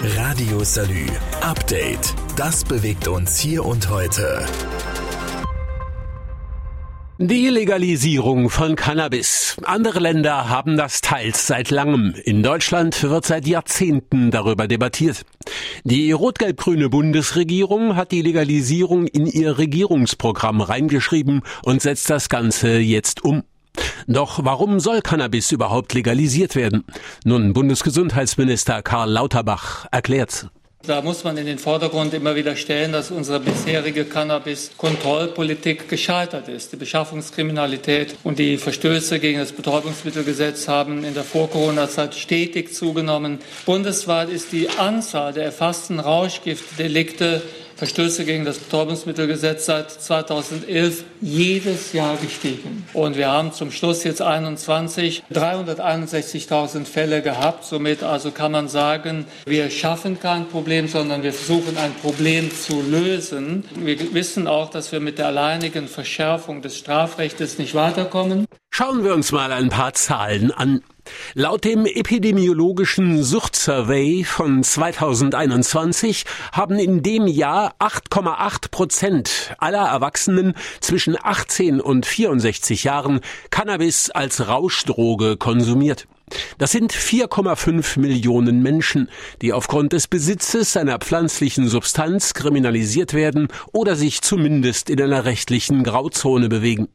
Radio Salü. Update. Das bewegt uns hier und heute. Die Legalisierung von Cannabis. Andere Länder haben das teils seit langem. In Deutschland wird seit Jahrzehnten darüber debattiert. Die rot-gelb-grüne Bundesregierung hat die Legalisierung in ihr Regierungsprogramm reingeschrieben und setzt das Ganze jetzt um. Doch warum soll Cannabis überhaupt legalisiert werden? Nun, Bundesgesundheitsminister Karl Lauterbach erklärt. Da muss man in den Vordergrund immer wieder stellen, dass unsere bisherige Cannabis-Kontrollpolitik gescheitert ist. Die Beschaffungskriminalität und die Verstöße gegen das Betäubungsmittelgesetz haben in der Vor-Corona-Zeit stetig zugenommen. Bundesweit ist die Anzahl der erfassten Rauschgiftdelikte Verstöße gegen das Betäubungsmittelgesetz seit 2011 jedes Jahr gestiegen. Und wir haben zum Schluss jetzt 21 361.000 Fälle gehabt. Somit also kann man sagen, wir schaffen kein Problem, sondern wir versuchen ein Problem zu lösen. Wir wissen auch, dass wir mit der alleinigen Verschärfung des Strafrechts nicht weiterkommen. Schauen wir uns mal ein paar Zahlen an. Laut dem epidemiologischen Suchtsurvey von 2021 haben in dem Jahr 8,8 Prozent aller Erwachsenen zwischen 18 und 64 Jahren Cannabis als Rauschdroge konsumiert. Das sind 4,5 Millionen Menschen, die aufgrund des Besitzes einer pflanzlichen Substanz kriminalisiert werden oder sich zumindest in einer rechtlichen Grauzone bewegen.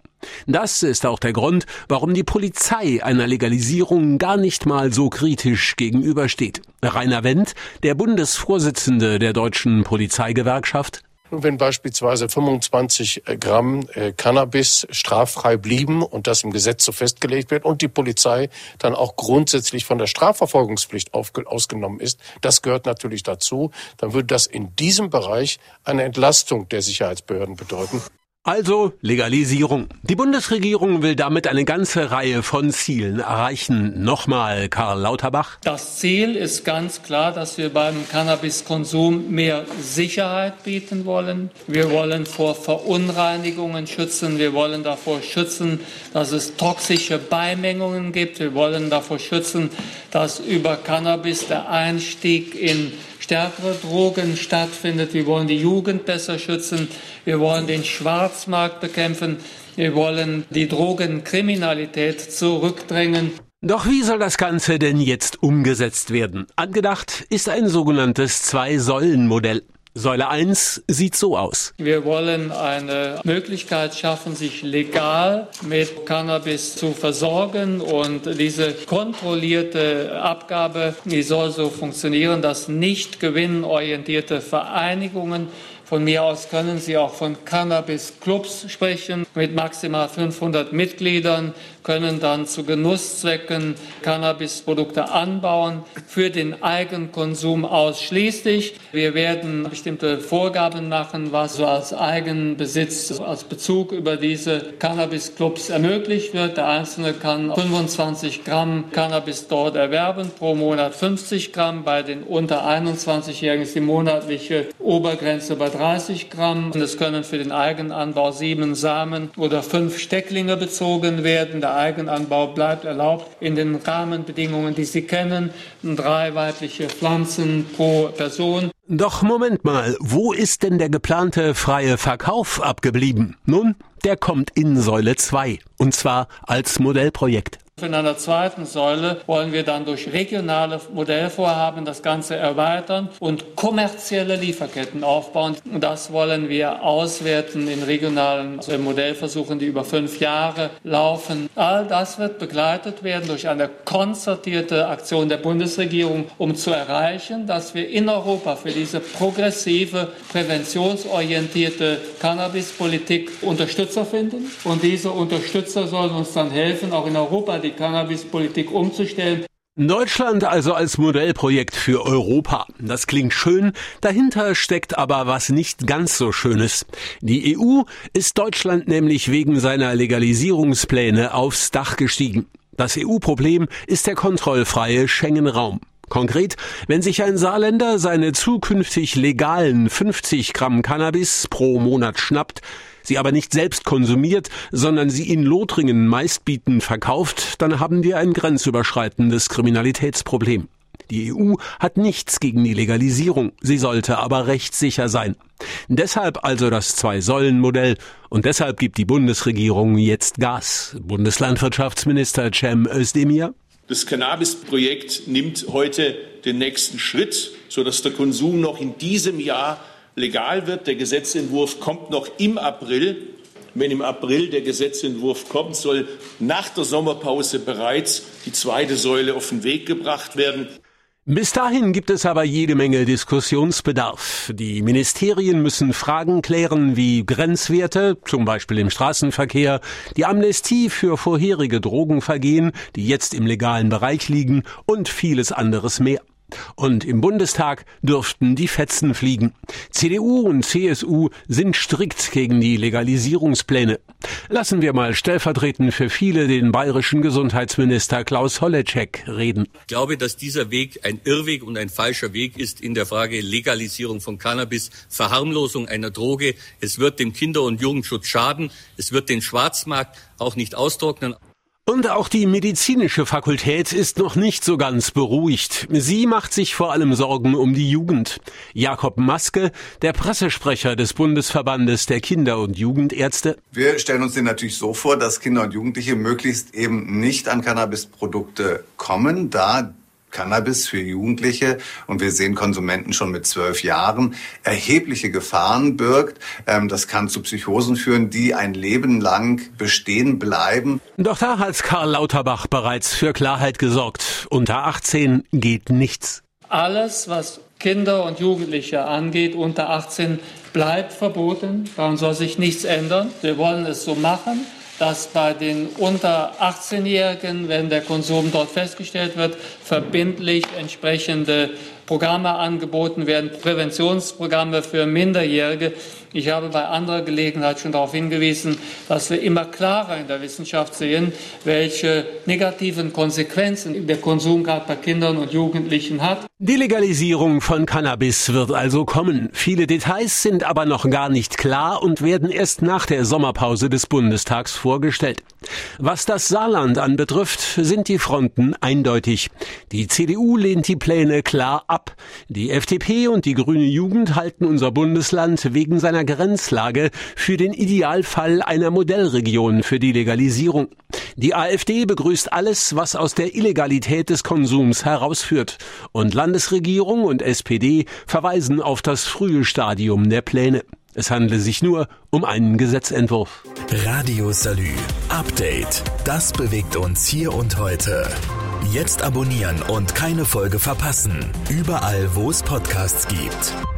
Das ist auch der Grund, warum die Polizei einer Legalisierung gar nicht mal so kritisch gegenübersteht. Rainer Wendt, der Bundesvorsitzende der deutschen Polizeigewerkschaft, wenn beispielsweise 25 Gramm äh, Cannabis straffrei blieben und das im Gesetz so festgelegt wird und die Polizei dann auch grundsätzlich von der Strafverfolgungspflicht ausgenommen ist, das gehört natürlich dazu, dann würde das in diesem Bereich eine Entlastung der Sicherheitsbehörden bedeuten. Also Legalisierung. Die Bundesregierung will damit eine ganze Reihe von Zielen erreichen. Nochmal Karl Lauterbach. Das Ziel ist ganz klar, dass wir beim Cannabiskonsum mehr Sicherheit bieten wollen. Wir wollen vor Verunreinigungen schützen. Wir wollen davor schützen, dass es toxische Beimengungen gibt. Wir wollen davor schützen, dass über Cannabis der Einstieg in stärkere Drogen stattfindet. Wir wollen die Jugend besser schützen. Wir wollen den Schwarzmarkt bekämpfen. Wir wollen die Drogenkriminalität zurückdrängen. Doch wie soll das Ganze denn jetzt umgesetzt werden? Angedacht ist ein sogenanntes Zwei-Säulen-Modell. Säule 1 sieht so aus. Wir wollen eine Möglichkeit schaffen, sich legal mit Cannabis zu versorgen und diese kontrollierte Abgabe, die soll so funktionieren, dass nicht gewinnorientierte Vereinigungen von mir aus können Sie auch von Cannabis-Clubs sprechen mit maximal 500 Mitgliedern, können dann zu Genusszwecken Cannabisprodukte anbauen, für den Eigenkonsum ausschließlich. Wir werden bestimmte Vorgaben machen, was so als Eigenbesitz, als Bezug über diese Cannabis-Clubs ermöglicht wird. Der Einzelne kann 25 Gramm Cannabis dort erwerben, pro Monat 50 Gramm. Bei den unter 21-Jährigen ist die monatliche Obergrenze bei 30 Gramm. Und es können für den Eigenanbau sieben Samen oder fünf Stecklinge bezogen werden. Der Eigenanbau bleibt erlaubt in den Rahmenbedingungen, die Sie kennen. Drei weibliche Pflanzen pro Person. Doch Moment mal, wo ist denn der geplante freie Verkauf abgeblieben? Nun, der kommt in Säule 2 und zwar als Modellprojekt. In einer zweiten Säule wollen wir dann durch regionale Modellvorhaben das Ganze erweitern und kommerzielle Lieferketten aufbauen. Das wollen wir auswerten in regionalen Modellversuchen, die über fünf Jahre laufen. All das wird begleitet werden durch eine konzertierte Aktion der Bundesregierung, um zu erreichen, dass wir in Europa für diese progressive, präventionsorientierte Cannabispolitik Unterstützer finden. Und diese Unterstützer sollen uns dann helfen, auch in Europa die Cannabispolitik umzustellen. Deutschland also als Modellprojekt für Europa. Das klingt schön, dahinter steckt aber was nicht ganz so Schönes. Die EU ist Deutschland nämlich wegen seiner Legalisierungspläne aufs Dach gestiegen. Das EU-Problem ist der kontrollfreie Schengen-Raum. Konkret, wenn sich ein Saarländer seine zukünftig legalen 50 Gramm Cannabis pro Monat schnappt, sie aber nicht selbst konsumiert, sondern sie in Lothringen meistbietend verkauft, dann haben wir ein grenzüberschreitendes Kriminalitätsproblem. Die EU hat nichts gegen die Legalisierung, sie sollte aber rechtssicher sein. Deshalb also das Zwei-Säulen-Modell und deshalb gibt die Bundesregierung jetzt Gas. Bundeslandwirtschaftsminister Cem Özdemir. Das Cannabis-Projekt nimmt heute den nächsten Schritt, sodass der Konsum noch in diesem Jahr legal wird. Der Gesetzentwurf kommt noch im April. Wenn im April der Gesetzentwurf kommt, soll nach der Sommerpause bereits die zweite Säule auf den Weg gebracht werden. Bis dahin gibt es aber jede Menge Diskussionsbedarf. Die Ministerien müssen Fragen klären wie Grenzwerte, zum Beispiel im Straßenverkehr, die Amnestie für vorherige Drogenvergehen, die jetzt im legalen Bereich liegen und vieles anderes mehr. Und im Bundestag dürften die Fetzen fliegen. CDU und CSU sind strikt gegen die Legalisierungspläne. Lassen wir mal stellvertretend für viele den bayerischen Gesundheitsminister Klaus Holleczek reden. Ich glaube, dass dieser Weg ein Irrweg und ein falscher Weg ist in der Frage Legalisierung von Cannabis, Verharmlosung einer Droge. Es wird dem Kinder- und Jugendschutz schaden. Es wird den Schwarzmarkt auch nicht austrocknen. Und auch die medizinische Fakultät ist noch nicht so ganz beruhigt. Sie macht sich vor allem Sorgen um die Jugend. Jakob Maske, der Pressesprecher des Bundesverbandes der Kinder- und Jugendärzte. Wir stellen uns den natürlich so vor, dass Kinder und Jugendliche möglichst eben nicht an Cannabisprodukte kommen, da Cannabis für Jugendliche und wir sehen Konsumenten schon mit zwölf Jahren erhebliche Gefahren birgt. Ähm, das kann zu Psychosen führen, die ein Leben lang bestehen bleiben. Doch da hat Karl Lauterbach bereits für Klarheit gesorgt. Unter 18 geht nichts. Alles, was Kinder und Jugendliche angeht, unter 18, bleibt verboten. Daran soll sich nichts ändern. Wir wollen es so machen dass bei den unter 18-Jährigen, wenn der Konsum dort festgestellt wird, verbindlich entsprechende Programme angeboten werden, Präventionsprogramme für Minderjährige. Ich habe bei anderer Gelegenheit schon darauf hingewiesen, dass wir immer klarer in der Wissenschaft sehen, welche negativen Konsequenzen der Konsum gerade bei Kindern und Jugendlichen hat. Die Legalisierung von Cannabis wird also kommen. Viele Details sind aber noch gar nicht klar und werden erst nach der Sommerpause des Bundestags vorgestellt. Was das Saarland anbetrifft, sind die Fronten eindeutig. Die CDU lehnt die Pläne klar ab. Die FDP und die Grüne Jugend halten unser Bundesland wegen seiner Grenzlage für den Idealfall einer Modellregion für die Legalisierung. Die AfD begrüßt alles, was aus der Illegalität des Konsums herausführt. Und Landesregierung und SPD verweisen auf das frühe Stadium der Pläne. Es handle sich nur um einen Gesetzentwurf. Radio Salü. Update. Das bewegt uns hier und heute. Jetzt abonnieren und keine Folge verpassen. Überall, wo es Podcasts gibt.